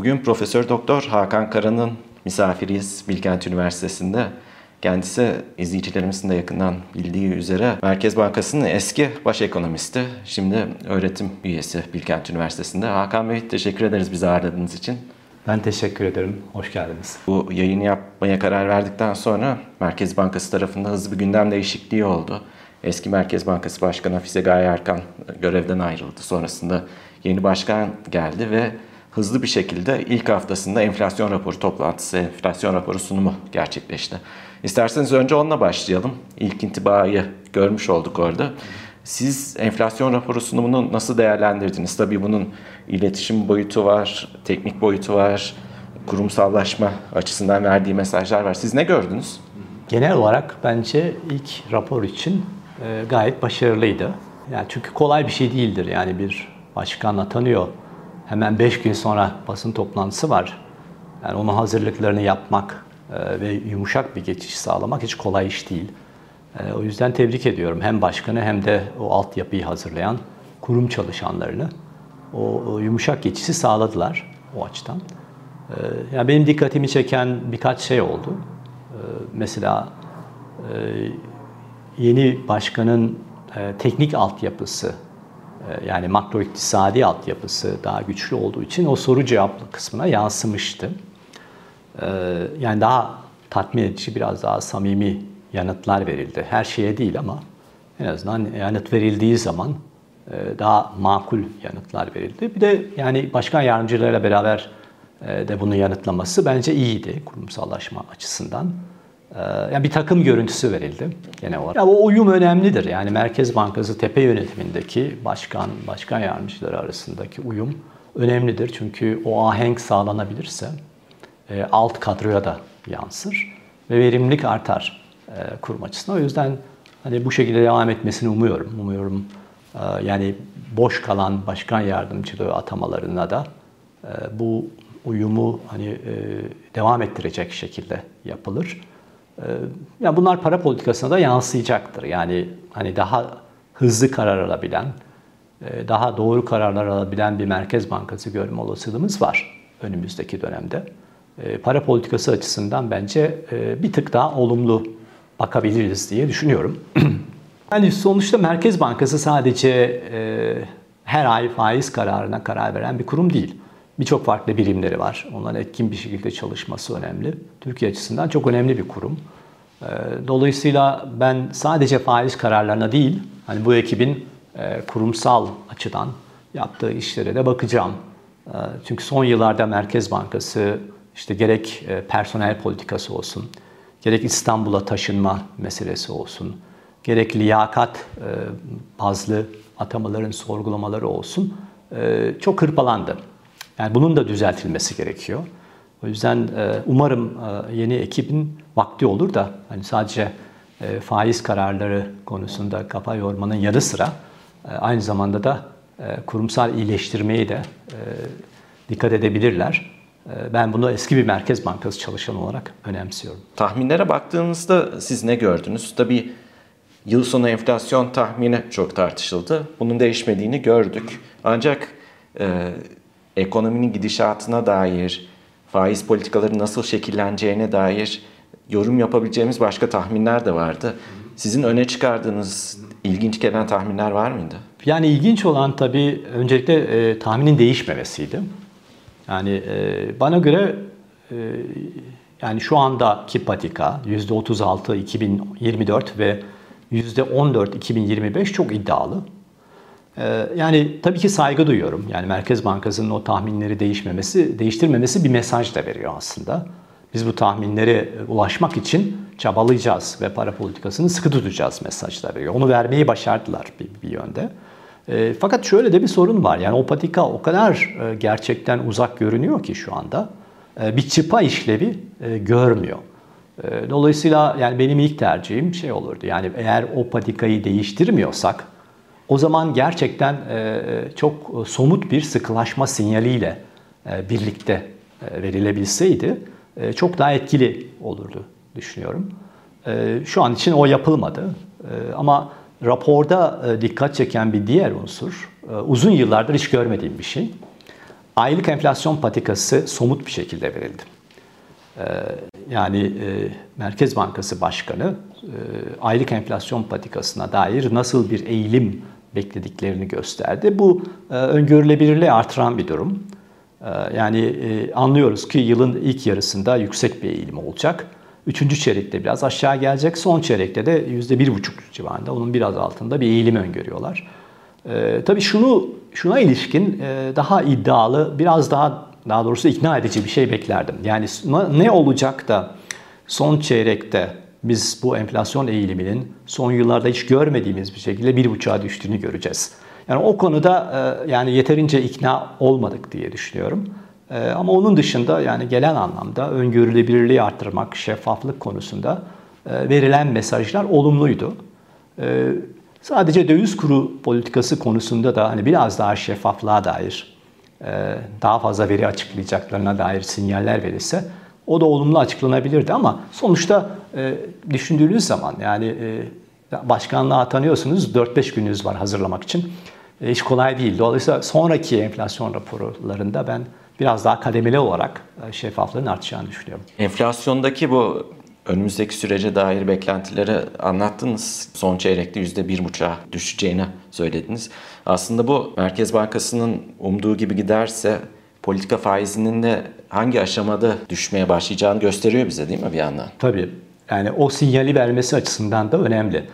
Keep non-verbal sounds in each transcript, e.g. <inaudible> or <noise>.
Bugün Profesör Doktor Hakan Kara'nın misafiriyiz Bilkent Üniversitesi'nde. Kendisi izleyicilerimizin de yakından bildiği üzere Merkez Bankası'nın eski baş ekonomisti. Şimdi öğretim üyesi Bilkent Üniversitesi'nde. Hakan Bey teşekkür ederiz bizi ağırladığınız için. Ben teşekkür ederim. Hoş geldiniz. Bu yayını yapmaya karar verdikten sonra Merkez Bankası tarafından hızlı bir gündem değişikliği oldu. Eski Merkez Bankası Başkanı Hafize Gaye Erkan görevden ayrıldı. Sonrasında yeni başkan geldi ve hızlı bir şekilde ilk haftasında enflasyon raporu toplantısı, enflasyon raporu sunumu gerçekleşti. İsterseniz önce onunla başlayalım. İlk intibayı görmüş olduk orada. Siz enflasyon raporu sunumunu nasıl değerlendirdiniz? Tabii bunun iletişim boyutu var, teknik boyutu var, kurumsallaşma açısından verdiği mesajlar var. Siz ne gördünüz? Genel olarak bence ilk rapor için e, gayet başarılıydı. Yani çünkü kolay bir şey değildir. Yani bir başkan atanıyor. Hemen 5 gün sonra basın toplantısı var. Yani onun hazırlıklarını yapmak e, ve yumuşak bir geçiş sağlamak hiç kolay iş değil. E, o yüzden tebrik ediyorum hem başkanı hem de o altyapıyı hazırlayan kurum çalışanlarını. O, yumuşak geçişi sağladılar o açıdan. E, yani benim dikkatimi çeken birkaç şey oldu. Mesela yeni başkanın teknik altyapısı yani makro iktisadi altyapısı daha güçlü olduğu için o soru cevaplı kısmına yansımıştı. Yani daha tatmin edici, biraz daha samimi yanıtlar verildi. Her şeye değil ama en azından yanıt verildiği zaman e, daha makul yanıtlar verildi. Bir de yani başkan yardımcılarıyla beraber e, de bunu yanıtlaması bence iyiydi kurumsallaşma açısından. E, yani bir takım görüntüsü verildi genel olarak. Ya o uyum önemlidir. Yani Merkez Bankası tepe yönetimindeki başkan, başkan yardımcıları arasındaki uyum önemlidir. Çünkü o ahenk sağlanabilirse alt kadroya da yansır ve verimlilik artar e, kurum açısından. O yüzden hani bu şekilde devam etmesini umuyorum. Umuyorum e, yani boş kalan başkan yardımcılığı atamalarına da e, bu uyumu hani e, devam ettirecek şekilde yapılır. E, yani bunlar para politikasına da yansıyacaktır. Yani hani daha hızlı karar alabilen, e, daha doğru kararlar alabilen bir merkez bankası görme olasılığımız var önümüzdeki dönemde. E, para politikası açısından bence e, bir tık daha olumlu bakabiliriz diye düşünüyorum. <clears throat> yani sonuçta Merkez Bankası sadece her ay faiz kararına karar veren bir kurum değil. Birçok farklı birimleri var. Onların etkin bir şekilde çalışması önemli. Türkiye açısından çok önemli bir kurum. E, dolayısıyla ben sadece faiz kararlarına değil, hani bu ekibin e, kurumsal açıdan yaptığı işlere de bakacağım. E, çünkü son yıllarda Merkez Bankası işte gerek e, personel politikası olsun, gerek İstanbul'a taşınma meselesi olsun, gerek liyakat e, bazlı atamaların sorgulamaları olsun çok hırpalandı. Yani bunun da düzeltilmesi gerekiyor. O yüzden e, umarım yeni ekibin vakti olur da hani sadece faiz kararları konusunda kafa yormanın yanı sıra aynı zamanda da kurumsal iyileştirmeyi de dikkat edebilirler. Ben bunu eski bir Merkez Bankası çalışanı olarak önemsiyorum. Tahminlere baktığınızda siz ne gördünüz? Tabii yıl sonu enflasyon tahmini çok tartışıldı. Bunun değişmediğini gördük. Ancak e, ekonominin gidişatına dair, faiz politikaları nasıl şekilleneceğine dair yorum yapabileceğimiz başka tahminler de vardı. Sizin öne çıkardığınız ilginç gelen tahminler var mıydı? Yani ilginç olan tabii öncelikle e, tahminin değişmemesiydi. Yani e, bana göre e, yani şu andaki patika %36 2024 ve %14 2025 çok iddialı. E, yani tabii ki saygı duyuyorum. Yani Merkez Bankası'nın o tahminleri değişmemesi, değiştirmemesi bir mesaj da veriyor aslında. Biz bu tahminlere ulaşmak için çabalayacağız ve para politikasını sıkı tutacağız mesajlar veriyor. Onu vermeyi başardılar bir, bir yönde. E, fakat şöyle de bir sorun var. Yani o patika o kadar e, gerçekten uzak görünüyor ki şu anda. E, bir çıpa işlevi e, görmüyor. E, dolayısıyla yani benim ilk tercihim şey olurdu. Yani eğer o patikayı değiştirmiyorsak o zaman gerçekten e, çok somut bir sıkılaşma sinyaliyle e, birlikte e, verilebilseydi çok daha etkili olurdu düşünüyorum. Şu an için o yapılmadı. Ama raporda dikkat çeken bir diğer unsur, uzun yıllardır hiç görmediğim bir şey. aylık enflasyon patikası somut bir şekilde verildi. Yani Merkez Bankası Başkanı aylık enflasyon patikasına dair nasıl bir eğilim beklediklerini gösterdi. Bu e, öngörülebilirliği artıran bir durum. Yani anlıyoruz ki yılın ilk yarısında yüksek bir eğilim olacak. Üçüncü çeyrekte biraz aşağı gelecek. Son çeyrekte de yüzde bir buçuk civarında, onun biraz altında bir eğilim öngörüyorlar. Tabii şunu şuna ilişkin e, daha iddialı, biraz daha daha doğrusu ikna edici bir şey beklerdim. Yani ne olacak da son çeyrekte biz bu enflasyon eğiliminin son yıllarda hiç görmediğimiz bir şekilde bir buçuğa düştüğünü göreceğiz. Yani o konuda e, yani yeterince ikna olmadık diye düşünüyorum. E, ama onun dışında yani gelen anlamda öngörülebilirliği arttırmak, şeffaflık konusunda e, verilen mesajlar olumluydu. Sadece döviz kuru politikası konusunda da hani biraz daha şeffaflığa dair, daha fazla veri açıklayacaklarına dair sinyaller verirse o da olumlu açıklanabilirdi ama sonuçta düşündüğünüz zaman yani başkanlığa atanıyorsunuz 4-5 gününüz var hazırlamak için. Hiç kolay değil. Dolayısıyla sonraki enflasyon raporlarında ben biraz daha kademeli olarak e, şeffaflığın artacağını düşünüyorum. Enflasyondaki bu önümüzdeki sürece dair beklentileri anlattınız. Son çeyrekte %1,5'a düşeceğini söylediniz. Aslında bu Merkez Bankası'nın umduğu gibi giderse politika faizinin de hangi aşamada düşmeye başlayacağını gösteriyor bize değil mi bir yandan? Tabii. Yani o sinyali vermesi açısından da önemli.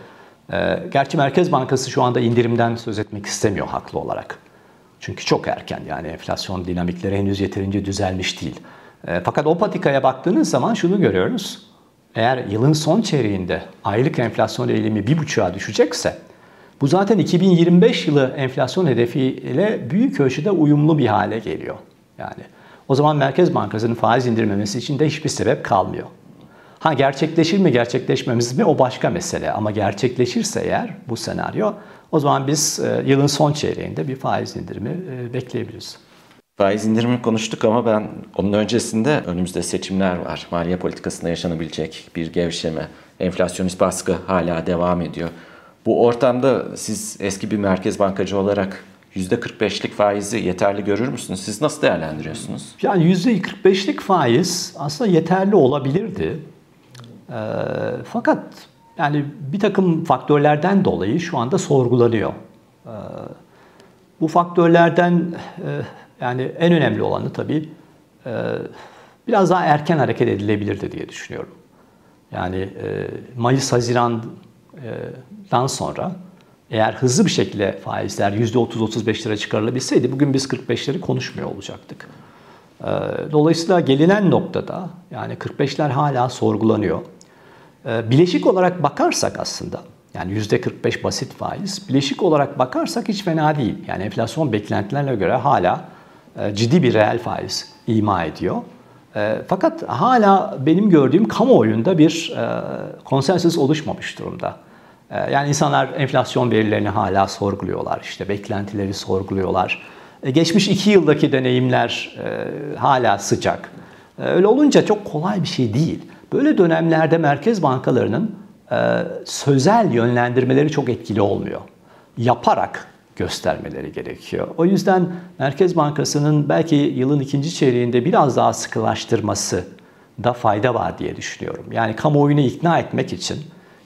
Ee, gerçi Merkez Bankası şu anda indirimden söz etmek istemiyor haklı olarak. Çünkü çok erken yani enflasyon dinamikleri henüz yeterince düzelmiş değil. E, fakat o patikaya baktığınız zaman şunu görüyoruz. Eğer yılın son çeyreğinde aylık enflasyon eğilimi bir buçuğa düşecekse bu zaten 2025 yılı enflasyon hedefiyle büyük ölçüde uyumlu bir hale geliyor. Yani o zaman Merkez Bankası'nın faiz indirmemesi için de hiçbir sebep kalmıyor. Ha gerçekleşir mi gerçekleşmemiz mi o başka mesele ama gerçekleşirse eğer bu senaryo o zaman biz e, yılın son çeyreğinde bir faiz indirimi e, bekleyebiliriz. Faiz indirimi konuştuk ama ben onun öncesinde önümüzde seçimler var. Maliye politikasında yaşanabilecek bir gevşeme, enflasyonist baskı hala devam ediyor. Bu ortamda siz eski bir merkez bankacı olarak %45'lik faizi yeterli görür müsünüz? Siz nasıl değerlendiriyorsunuz? Yani %45'lik faiz aslında yeterli olabilirdi. E, fakat yani bir takım faktörlerden dolayı şu anda sorgulanıyor. E, bu faktörlerden e, yani en önemli olanı tabii e, biraz daha erken hareket edilebilirdi diye düşünüyorum. Yani e, Mayıs-Haziran'dan sonra eğer hızlı bir şekilde faizler %30-35'lere çıkarılabilseydi bugün biz 45'leri konuşmuyor olacaktık. E, dolayısıyla gelinen noktada yani 45'ler hala sorgulanıyor. Ee, bileşik olarak bakarsak aslında yani %45 basit faiz. Bileşik olarak bakarsak hiç fena değil. Yani enflasyon beklentilerine göre hala e, ciddi bir reel faiz ima ediyor. E, fakat hala benim gördüğüm kamuoyunda bir e, konsensüs oluşmamış durumda. Yani insanlar enflasyon verilerini hala sorguluyorlar, işte beklentileri sorguluyorlar. Geçmiş iki yıldaki deneyimler hala sıcak. Öyle olunca çok kolay bir şey değil. Böyle dönemlerde merkez bankalarının e, sözel yönlendirmeleri çok etkili olmuyor. Yaparak göstermeleri gerekiyor. O yüzden Merkez Bankası'nın belki yılın ikinci çeyreğinde biraz daha sıkılaştırması da fayda var diye düşünüyorum. Yani kamuoyunu ikna etmek için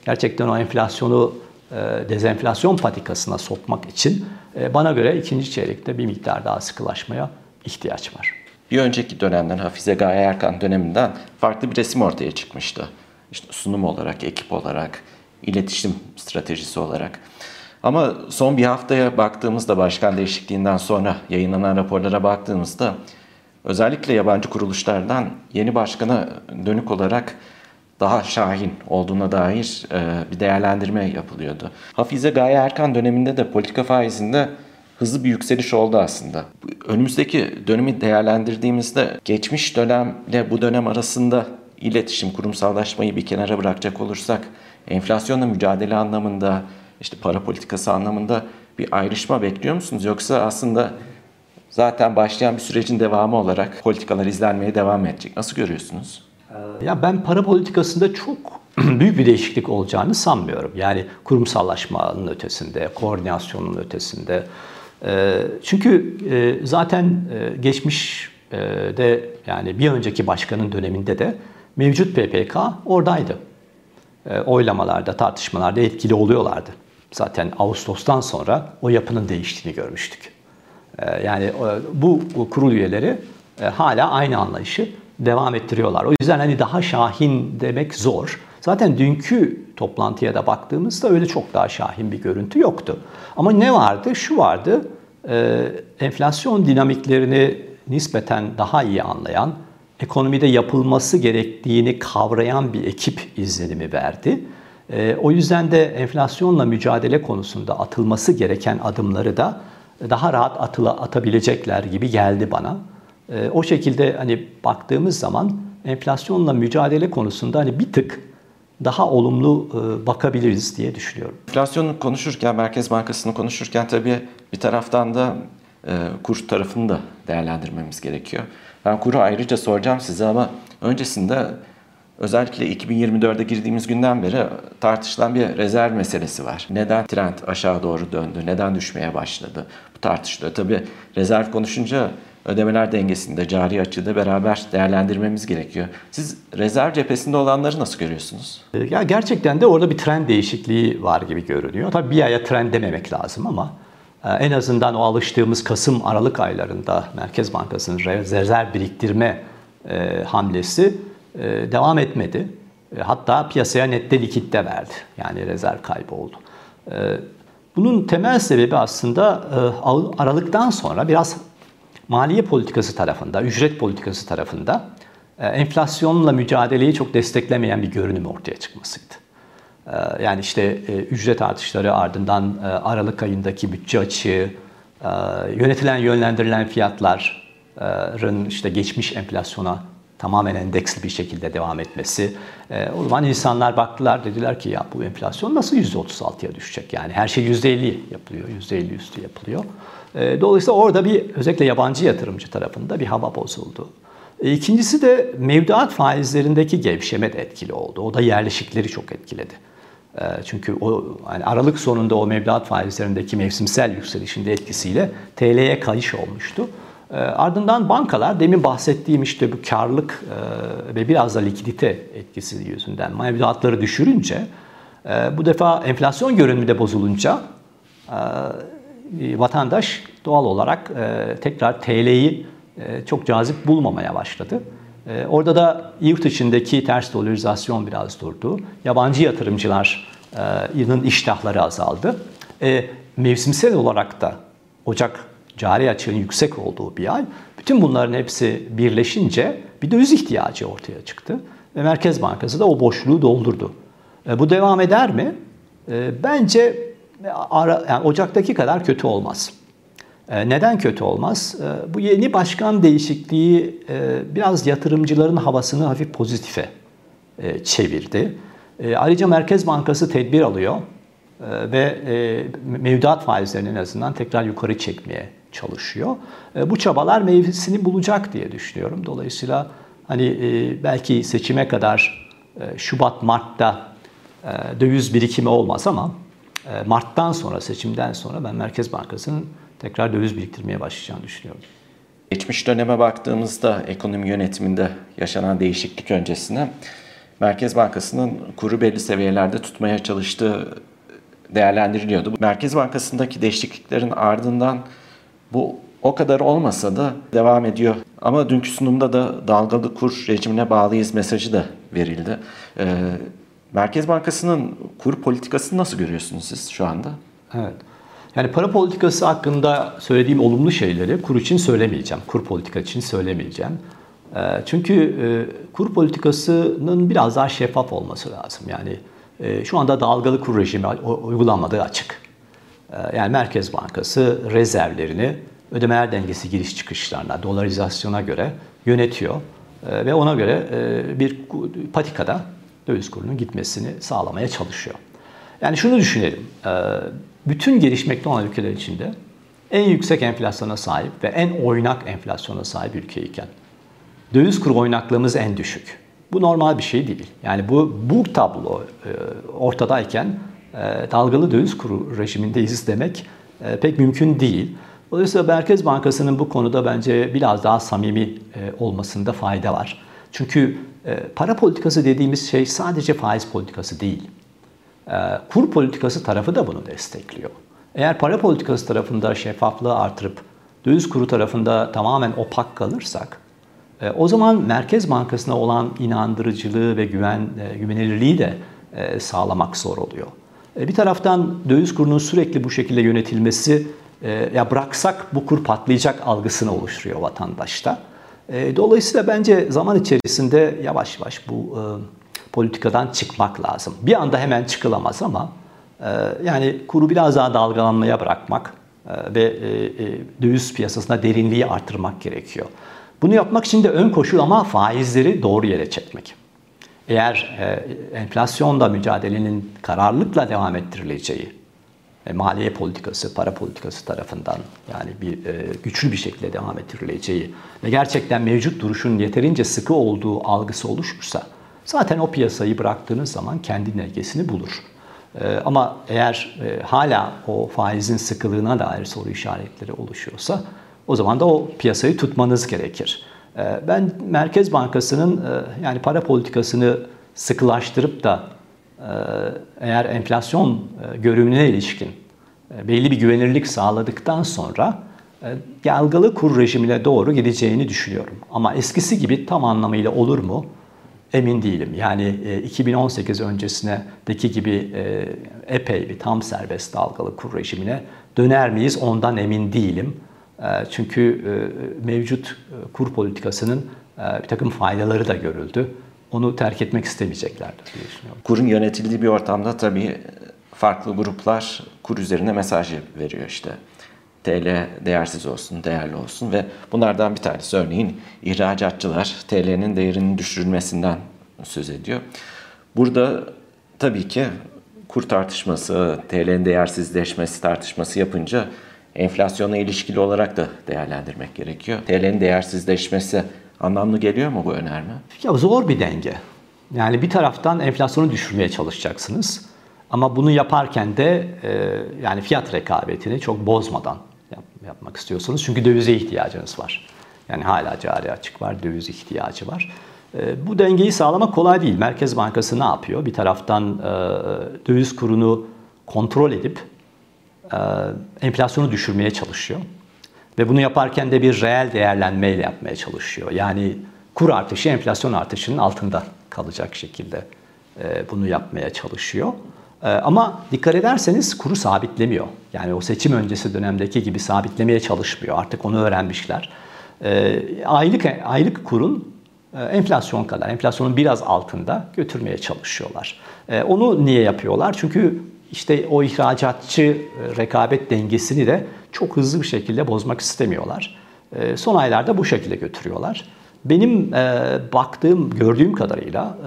gerçekten o enflasyonu e, dezenflasyon patikasına sokmak için e, bana göre ikinci çeyrekte bir miktar daha sıkılaşmaya ihtiyaç var bir önceki dönemden Hafize Gaye Erkan döneminden farklı bir resim ortaya çıkmıştı. İşte sunum olarak, ekip olarak, iletişim stratejisi olarak. Ama son bir haftaya baktığımızda başkan değişikliğinden sonra yayınlanan raporlara baktığımızda özellikle yabancı kuruluşlardan yeni başkana dönük olarak daha şahin olduğuna dair e, bir değerlendirme yapılıyordu. Hafize Gaye Erkan döneminde de politika faizinde hızlı bir yükseliş oldu aslında. Önümüzdeki dönemi değerlendirdiğimizde geçmiş dönemle bu dönem arasında iletişim, kurumsallaşmayı bir kenara bırakacak olursak enflasyonla mücadele anlamında, işte para politikası anlamında bir ayrışma bekliyor musunuz? Yoksa aslında zaten başlayan bir sürecin devamı olarak politikalar izlenmeye devam edecek. Nasıl görüyorsunuz? Ya ben para politikasında çok <clears throat> büyük bir değişiklik olacağını sanmıyorum. Yani kurumsallaşmanın ötesinde, koordinasyonun ötesinde, Çünkü zaten geçmişte yani bir önceki başkanın döneminde de mevcut PPK oradaydı. Oylamalarda, tartışmalarda etkili oluyorlardı. Zaten Ağustos'tan sonra o yapının değiştiğini görmüştük. Yani bu kurul üyeleri hala aynı anlayışı devam ettiriyorlar. O yüzden hani daha şahin demek zor. Zaten dünkü toplantıya da baktığımızda öyle çok daha şahin bir görüntü yoktu. Ama ne vardı? Şu vardı. E, enflasyon dinamiklerini nispeten daha iyi anlayan, ekonomide yapılması gerektiğini kavrayan bir ekip izlenimi verdi. E, o yüzden de enflasyonla mücadele konusunda atılması gereken adımları da daha rahat atıla, atabilecekler gibi geldi bana. E, o şekilde hani baktığımız zaman enflasyonla mücadele konusunda hani bir tık daha olumlu e, bakabiliriz diye düşünüyorum. Enflasyonu konuşurken, Merkez Bankası'nı konuşurken tabii bir taraftan da e, kur tarafını da değerlendirmemiz gerekiyor. Ben kuru ayrıca soracağım size ama öncesinde özellikle 2024'de girdiğimiz günden beri tartışılan bir rezerv meselesi var. Neden trend aşağı doğru döndü, neden düşmeye başladı bu tartışılıyor. Tabii rezerv konuşunca ödemeler dengesinde, cari açıda beraber değerlendirmemiz gerekiyor. Siz rezerv cephesinde olanları nasıl görüyorsunuz? Ya gerçekten de orada bir trend değişikliği var gibi görünüyor. Tabii bir aya trend dememek lazım ama e, en azından o alıştığımız Kasım Aralık aylarında Merkez Bankası'nın rezerv biriktirme e, hamlesi e, devam etmedi. Hatta piyasaya nette likit de verdi. Yani rezerv kaybı oldu. Bunun temel sebebi aslında Aralık'tan sonra biraz maliye politikası tarafında, ücret politikası tarafında e, enflasyonla mücadeleyi çok desteklemeyen bir görünüm ortaya çıkmasıydı. E, yani işte e, ücret artışları ardından Aralık ayındaki bütçe açığı, yönetilen yönlendirilen fiyatların işte geçmiş enflasyona tamamen endeksli bir şekilde devam etmesi. o zaman insanlar baktılar dediler ki ya bu enflasyon nasıl %36'ya düşecek? Yani her şey %50 yapılıyor, %50 üstü yapılıyor. E, dolayısıyla orada bir özellikle yabancı yatırımcı tarafında bir hava bozuldu. E, ikincisi de mevduat faizlerindeki gevşeme de etkili oldu. O da yerleşikleri çok etkiledi. E, çünkü o yani Aralık sonunda o mevduat faizlerindeki mevsimsel yükselişin de etkisiyle TL'ye kayış olmuştu. Ardından bankalar demin bahsettiğim işte bu karlılık ve biraz da likidite etkisi yüzünden mevduatları düşürünce bu defa enflasyon görünümü de bozulunca vatandaş doğal olarak e, tekrar TL'yi e, çok cazip bulmamaya başladı. E, orada da yurt içindeki ters dolarizasyon biraz durdu. Yabancı yatırımcıların iştahları azaldı. Mevsimsel olarak da Ocak cari açığın yüksek olduğu bir ay. Bütün bunların hepsi birleşince bir döviz ihtiyacı ortaya çıktı. Ve Merkez Bankası da o boşluğu doldurdu. Bu devam eder mi? Bence ara, yani Ocak'taki kadar kötü olmaz. E, neden kötü olmaz? E, bu yeni başkan değişikliği e, biraz yatırımcıların havasını hafif pozitife çevirdi. Ayrıca Merkez Bankası tedbir alıyor ve mevduat faizlerini en azından tekrar yukarı çekmeye çalışıyor. Bu çabalar meyvesini bulacak diye düşünüyorum. Dolayısıyla hani belki seçime kadar Şubat Mart'ta döviz birikimi olmaz ama Mart'tan sonra, seçimden sonra ben Merkez Bankası'nın tekrar döviz biriktirmeye başlayacağını düşünüyorum. Geçmiş döneme baktığımızda ekonomi yönetiminde yaşanan değişiklik öncesine Merkez Bankası'nın kuru belli seviyelerde tutmaya çalıştığı değerlendiriliyordu. Merkez Bankası'ndaki değişikliklerin ardından bu o kadar olmasa da devam ediyor. Ama dünkü sunumda da dalgalı kur rejimine bağlıyız mesajı da verildi. Ee, Merkez Bankası'nın kur politikasını nasıl görüyorsunuz siz şu anda? Evet. Yani para politikası hakkında söylediğim olumlu şeyleri kur için söylemeyeceğim. Kur politika için söylemeyeceğim. Ee, çünkü e, kur politikasının biraz daha şeffaf olması lazım. Yani e, şu anda dalgalı kur rejimi uygulanmadığı açık. Ee, yani Merkez Bankası rezervlerini ödemeler dengesi giriş çıkışlarına, dolarizasyona göre yönetiyor. Ee, ve ona göre e, bir patikada döviz kurunun gitmesini sağlamaya çalışıyor. Yani şunu düşünelim. E, bütün gelişmekte olan ülkeler içinde en yüksek enflasyona sahip ve en oynak enflasyona sahip ülkeyken döviz kuru oynaklığımız en düşük. Bu normal bir şey değil. Yani bu bu tablo e, ortadayken e, dalgalı döviz kuru rejimindeyiz demek pek mümkün değil. Dolayısıyla Merkez Bankası'nın bu konuda bence biraz daha samimi olmasında fayda var. Çünkü para politikası dediğimiz şey sadece faiz politikası değil. Kur politikası tarafı da bunu destekliyor. Eğer para politikası tarafında şeffaflığı artırıp döviz kuru tarafında tamamen opak kalırsak e, o zaman Merkez Bankası'na olan inandırıcılığı ve güven e, güvenilirliği de e, sağlamak zor oluyor. Bir taraftan döviz kurunun sürekli bu şekilde yönetilmesi ya bıraksak bu kur patlayacak algısını oluşturuyor vatandaşta. Dolayısıyla bence zaman içerisinde yavaş yavaş bu politikadan çıkmak lazım. Bir anda hemen çıkılamaz ama yani kuru biraz daha dalgalanmaya bırakmak ve döviz piyasasına derinliği artırmak gerekiyor. Bunu yapmak için de ön koşul ama faizleri doğru yere çekmek. Eğer e, enflasyonda mücadelenin kararlılıkla devam ettirileceği, e, maliye politikası, para politikası tarafından yani bir e, güçlü bir şekilde devam ettirileceği ve gerçekten mevcut duruşun yeterince sıkı olduğu algısı oluşursa zaten o piyasayı bıraktığınız zaman kendi dengesini bulur. E, ama eğer e, hala o faizin sıkılığına dair soru işaretleri oluşuyorsa o zaman da o piyasayı tutmanız gerekir. Ee, ben Merkez Bankası'nın e, yani para politikasını sıkılaştırıp da e, eğer enflasyon e, görünümüne ilişkin belli bir güvenirlik sağladıktan sonra dalgalı kur rejimine doğru gideceğini düşünüyorum. Ama eskisi gibi tam anlamıyla olur mu? Emin değilim. Yani 2018 öncesindeki gibi epey bir tam serbest dalgalı kur rejimine döner miyiz ondan emin değilim. Ee, çünkü e, mevcut e, kur politikasının e, bir takım faydaları da görüldü. Onu terk etmek istemeyeceklerdir diye düşünüyorum. Kurun yönetildiği bir ortamda tabii farklı gruplar kur üzerine mesaj veriyor işte. TL değersiz olsun, değerli olsun ve bunlardan bir tanesi örneğin ihracatçılar TL'nin değerinin düşürülmesinden söz ediyor. Burada tabii ki kur tartışması, TL'nin değersizleşmesi tartışması yapınca enflasyona ilişkili olarak da değerlendirmek gerekiyor. TL'nin değersizleşmesi anlamlı geliyor mu bu önerme? Ya zor bir denge. Yani bir taraftan enflasyonu düşürmeye çalışacaksınız. Ama bunu yaparken de e, yani fiyat rekabetini çok bozmadan yap, yapmak istiyorsunuz. Çünkü dövize ihtiyacınız var. Yani hala cari açık var, döviz ihtiyacı var. E, bu dengeyi sağlamak kolay değil. Merkez Bankası ne yapıyor? Bir taraftan e, döviz kurunu kontrol edip e, enflasyonu düşürmeye çalışıyor. Ve bunu yaparken de bir reel değerlenmeyle yapmaya çalışıyor. Yani kur artışı enflasyon artışının altında kalacak şekilde e, bunu yapmaya çalışıyor. E, ama dikkat ederseniz kuru sabitlemiyor. Yani o seçim öncesi dönemdeki gibi sabitlemeye çalışmıyor. Artık onu öğrenmişler. Aylık aylık kurun enflasyon kadar, enflasyonun biraz altında götürmeye çalışıyorlar. Onu niye yapıyorlar? Çünkü işte o ihracatçı e, rekabet dengesini de çok hızlı bir şekilde bozmak istemiyorlar. E, son aylarda bu şekilde götürüyorlar. Benim e, baktığım, gördüğüm kadarıyla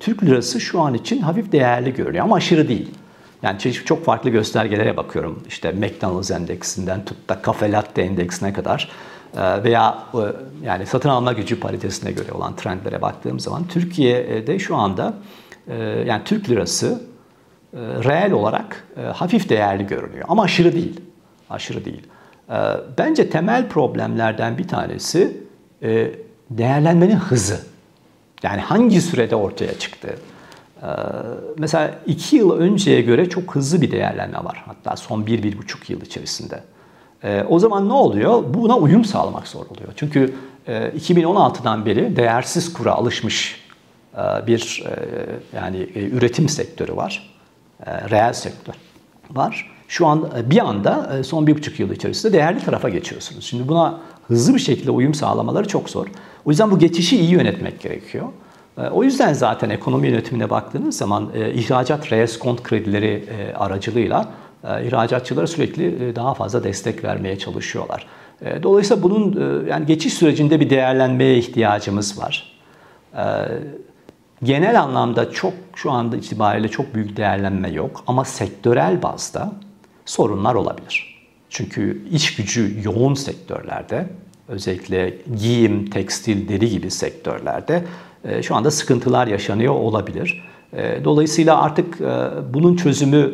Türk lirası şu an için hafif değerli görünüyor ama aşırı değil. Yani çok farklı göstergelere bakıyorum. İşte McDonald's endeksinden tut da Cafe Latte endeksine kadar veya yani satın alma gücü paritesine göre olan trendlere baktığım zaman Türkiye'de şu anda yani Türk lirası reel olarak e, hafif değerli görünüyor ama aşırı değil. Aşırı değil. E, bence temel problemlerden bir tanesi değerlenmenin hızı. Yani hangi sürede ortaya çıktı? Mesela iki yıl önceye göre çok hızlı bir değerlenme var. Hatta son bir, bir buçuk yıl içerisinde. O zaman ne oluyor? Buna uyum sağlamak zor oluyor. Çünkü 2016'dan beri değersiz kura alışmış bir yani üretim sektörü var. E, reel sektör var. Şu an e, bir anda e, son bir buçuk yıl içerisinde değerli tarafa geçiyorsunuz. Şimdi buna hızlı bir şekilde uyum sağlamaları çok zor. O yüzden bu geçişi iyi yönetmek gerekiyor. O yüzden zaten ekonomi yönetimine baktığınız zaman ihracat reskont kredileri aracılığıyla ihracatçılara sürekli daha fazla destek vermeye çalışıyorlar. Dolayısıyla bunun yani geçiş sürecinde bir değerlenmeye ihtiyacımız var genel anlamda çok şu anda itibariyle çok büyük değerlenme yok ama sektörel bazda sorunlar olabilir. Çünkü iş gücü yoğun sektörlerde özellikle giyim, tekstil, deri gibi sektörlerde e, şu anda sıkıntılar yaşanıyor olabilir. E, dolayısıyla artık e, bunun çözümü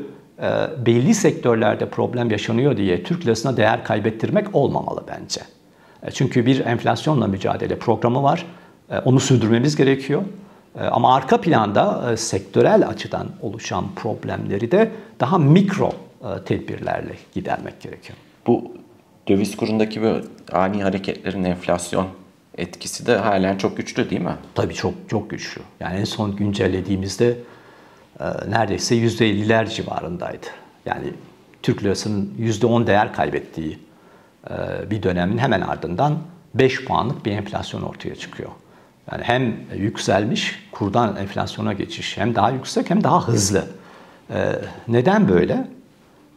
belli sektörlerde problem yaşanıyor diye Türk lirasına değer kaybettirmek olmamalı bence. Çünkü bir enflasyonla mücadele programı var. Onu sürdürmemiz gerekiyor. Ama arka planda sektörel açıdan oluşan problemleri de daha mikro tedbirlerle gidermek gerekiyor. Bu döviz kurundaki bu ani hareketlerin enflasyon etkisi de halen çok güçlü değil mi? Tabii çok çok güçlü. Yani en son güncellediğimizde e, neredeyse %50'ler civarındaydı. Yani Türk lirasının %10 değer kaybettiği e, bir dönemin hemen ardından 5 puanlık bir enflasyon ortaya çıkıyor. Yani hem yükselmiş kurdan enflasyona geçiş hem daha yüksek hem daha hızlı. E, neden böyle?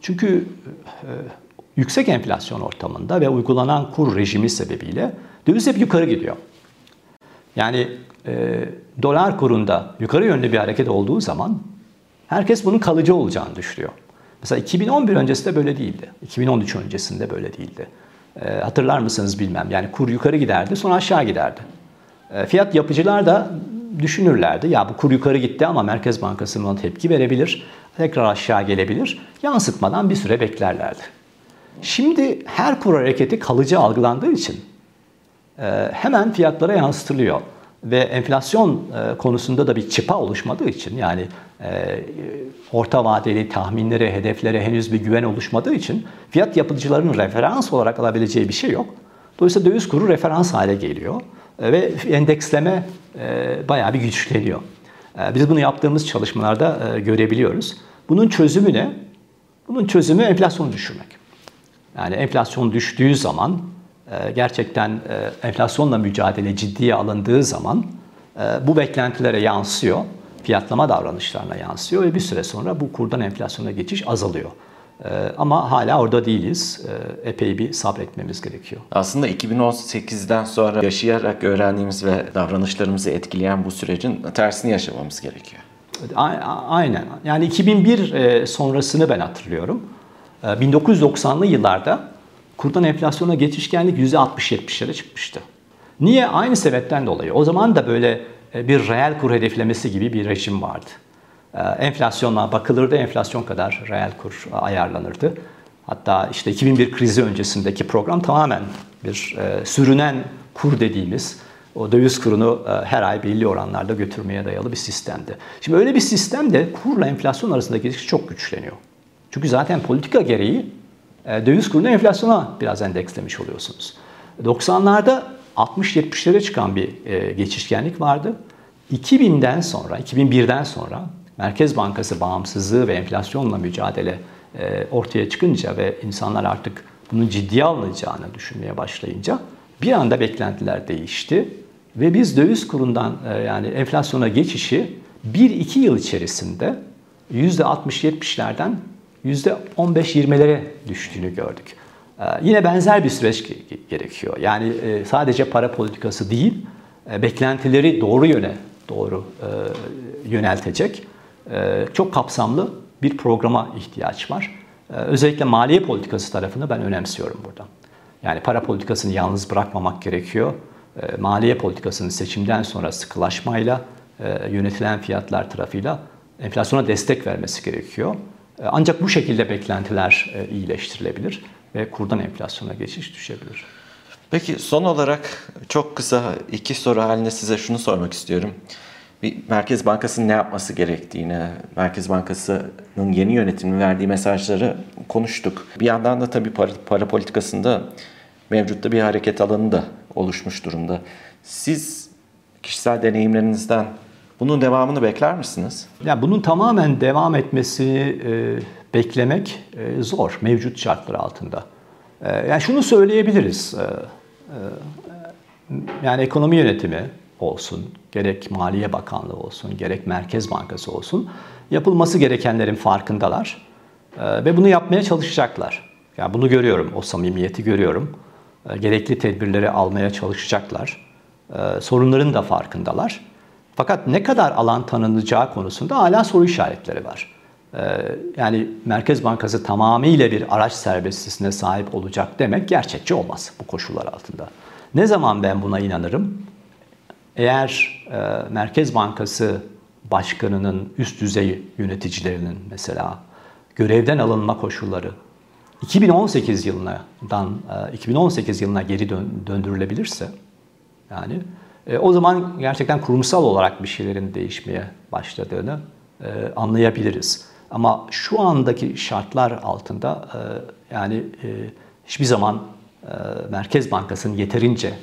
Çünkü yüksek enflasyon ortamında ve uygulanan kur rejimi sebebiyle döviz hep yukarı gidiyor. Yani e, dolar kurunda yukarı yönlü bir hareket olduğu zaman herkes bunun kalıcı olacağını düşünüyor. Mesela 2011 öncesinde böyle değildi. 2013 öncesinde böyle değildi. E, hatırlar mısınız bilmem. Yani kur yukarı giderdi sonra aşağı giderdi. E, fiyat yapıcılar da düşünürlerdi. Ya bu kur yukarı gitti ama Merkez Bankası buna tepki verebilir. Tekrar aşağı gelebilir. Yansıtmadan bir süre beklerlerdi. Şimdi her kur hareketi kalıcı algılandığı için e, hemen fiyatlara yansıtılıyor. Ve enflasyon e, konusunda da bir çıpa oluşmadığı için yani orta vadeli tahminlere, hedeflere henüz bir güven oluşmadığı için fiyat yapıcılarının referans olarak alabileceği bir şey yok. Dolayısıyla döviz kuru referans hale geliyor ve endeksleme bayağı bir güçleniyor. Biz bunu yaptığımız çalışmalarda görebiliyoruz. Bunun çözümü ne? Bunun çözümü enflasyonu düşürmek. Yani enflasyon düştüğü zaman e, gerçekten e, enflasyonla mücadele ciddiye alındığı zaman e, bu beklentilere yansıyor, fiyatlama davranışlarına yansıyor ve bir süre sonra bu kurdan enflasyona geçiş azalıyor. Ama hala orada değiliz. Epey bir sabretmemiz gerekiyor. Aslında 2018'den sonra yaşayarak öğrendiğimiz ve davranışlarımızı etkileyen bu sürecin tersini yaşamamız gerekiyor. Aynen. Yani 2001 sonrasını ben hatırlıyorum. 1990'lı yıllarda kurdan enflasyona geçişkenlik %60-70'lere çıkmıştı. Niye? Aynı sebepten dolayı. O zaman da böyle e, bir reel kur hedeflemesi gibi bir rejim vardı. E, enflasyona bakılırdı, enflasyon kadar reel kur ayarlanırdı. Hatta işte 2001 krizi öncesindeki program tamamen bir e, sürünen kur dediğimiz o döviz kurunu her ay belli oranlarda götürmeye dayalı bir sistemdi. Şimdi öyle bir sistemde kurla enflasyon arasındaki ilişki çok güçleniyor. Çünkü zaten politika gereği e, döviz kurunu enflasyona biraz endekslemiş oluyorsunuz. 90'larda 60-70'lere çıkan bir e, geçişkenlik vardı. 2000'den sonra, 2001'den sonra Merkez Bankası bağımsızlığı ve enflasyonla mücadele e, ortaya çıkınca ve insanlar artık bunun ciddiye alınacağını düşünmeye başlayınca bir anda beklentiler değişti ve biz döviz kurundan yani enflasyona geçişi 1-2 yıl içerisinde %60-70'lerden %15-20'lere düştüğünü gördük. Ee, yine benzer bir süreç gerekiyor. Yani e, sadece para politikası değil, e, beklentileri doğru yöne doğru e, yöneltecek çok kapsamlı bir programa ihtiyaç var. Özellikle maliye politikası tarafını ben önemsiyorum burada. Yani para politikasını yalnız bırakmamak gerekiyor. Maliye politikasının seçimden sonra sıkılaşmayla, yönetilen fiyatlar tarafıyla enflasyona destek vermesi gerekiyor. E, ancak bu şekilde beklentiler e, iyileştirilebilir ve kurdan enflasyona geçiş düşebilir. Peki son olarak çok kısa iki soru halinde size şunu sormak istiyorum. Bir Merkez Bankası'nın ne yapması gerektiğini, Merkez Bankası'nın yeni yönetimin verdiği mesajları konuştuk. Bir yandan da tabii para, para politikasında mevcutta bir hareket alanı da oluşmuş durumda. Siz kişisel deneyimlerinizden bunun devamını bekler misiniz? Ya bunun tamamen devam etmesini e, beklemek e, zor mevcut şartlar altında. E, yani şunu söyleyebiliriz. E, e, yani ekonomi yönetimi olsun, gerek Maliye Bakanlığı olsun, gerek Merkez Bankası olsun yapılması gerekenlerin farkındalar e, ve bunu yapmaya çalışacaklar. Yani bunu görüyorum, o samimiyeti görüyorum. E, gerekli tedbirleri almaya çalışacaklar. E, sorunların da farkındalar. Fakat ne kadar alan tanınacağı konusunda hala soru işaretleri var. Yani Merkez Bankası tamamıyla bir araç serbestisine sahip olacak demek gerçekçi olmaz bu koşullar altında. Ne zaman ben buna inanırım? Eğer e, Merkez Bankası başkanının üst düzey yöneticilerinin mesela görevden alınma koşulları 2018 yılından 2018 yılına geri döndürülebilirse yani e, o zaman gerçekten kurumsal olarak bir şeylerin değişmeye başladığını e, anlayabiliriz. Ama şu andaki şartlar altında e, yani hiçbir zaman Merkez Bankası'nın yeterince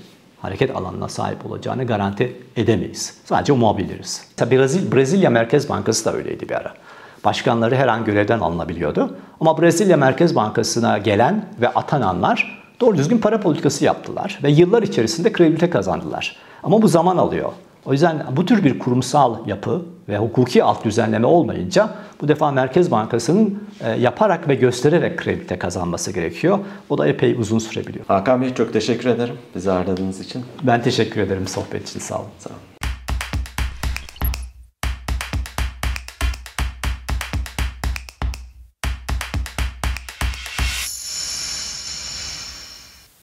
hareket alanına sahip olacağını garanti edemeyiz. Sadece umabiliriz. Brezilya, Brezilya Merkez Bankası da öyleydi bir ara. Başkanları her an görevden alınabiliyordu. Ama Brezilya Merkez Bankası'na gelen ve atananlar doğru düzgün para politikası yaptılar ve yıllar içerisinde kredibilite kazandılar. Ama bu zaman alıyor. O yüzden bu tür bir kurumsal yapı ve hukuki alt düzenleme olmayınca bu defa Merkez Bankası'nın e, yaparak ve göstererek kredibilite kazanması gerekiyor. O da epey uzun sürebiliyor. Hakan Bey çok teşekkür ederim bizi ağırladığınız için. Ben teşekkür ederim sohbet için. Sağ olun. Sağ olun.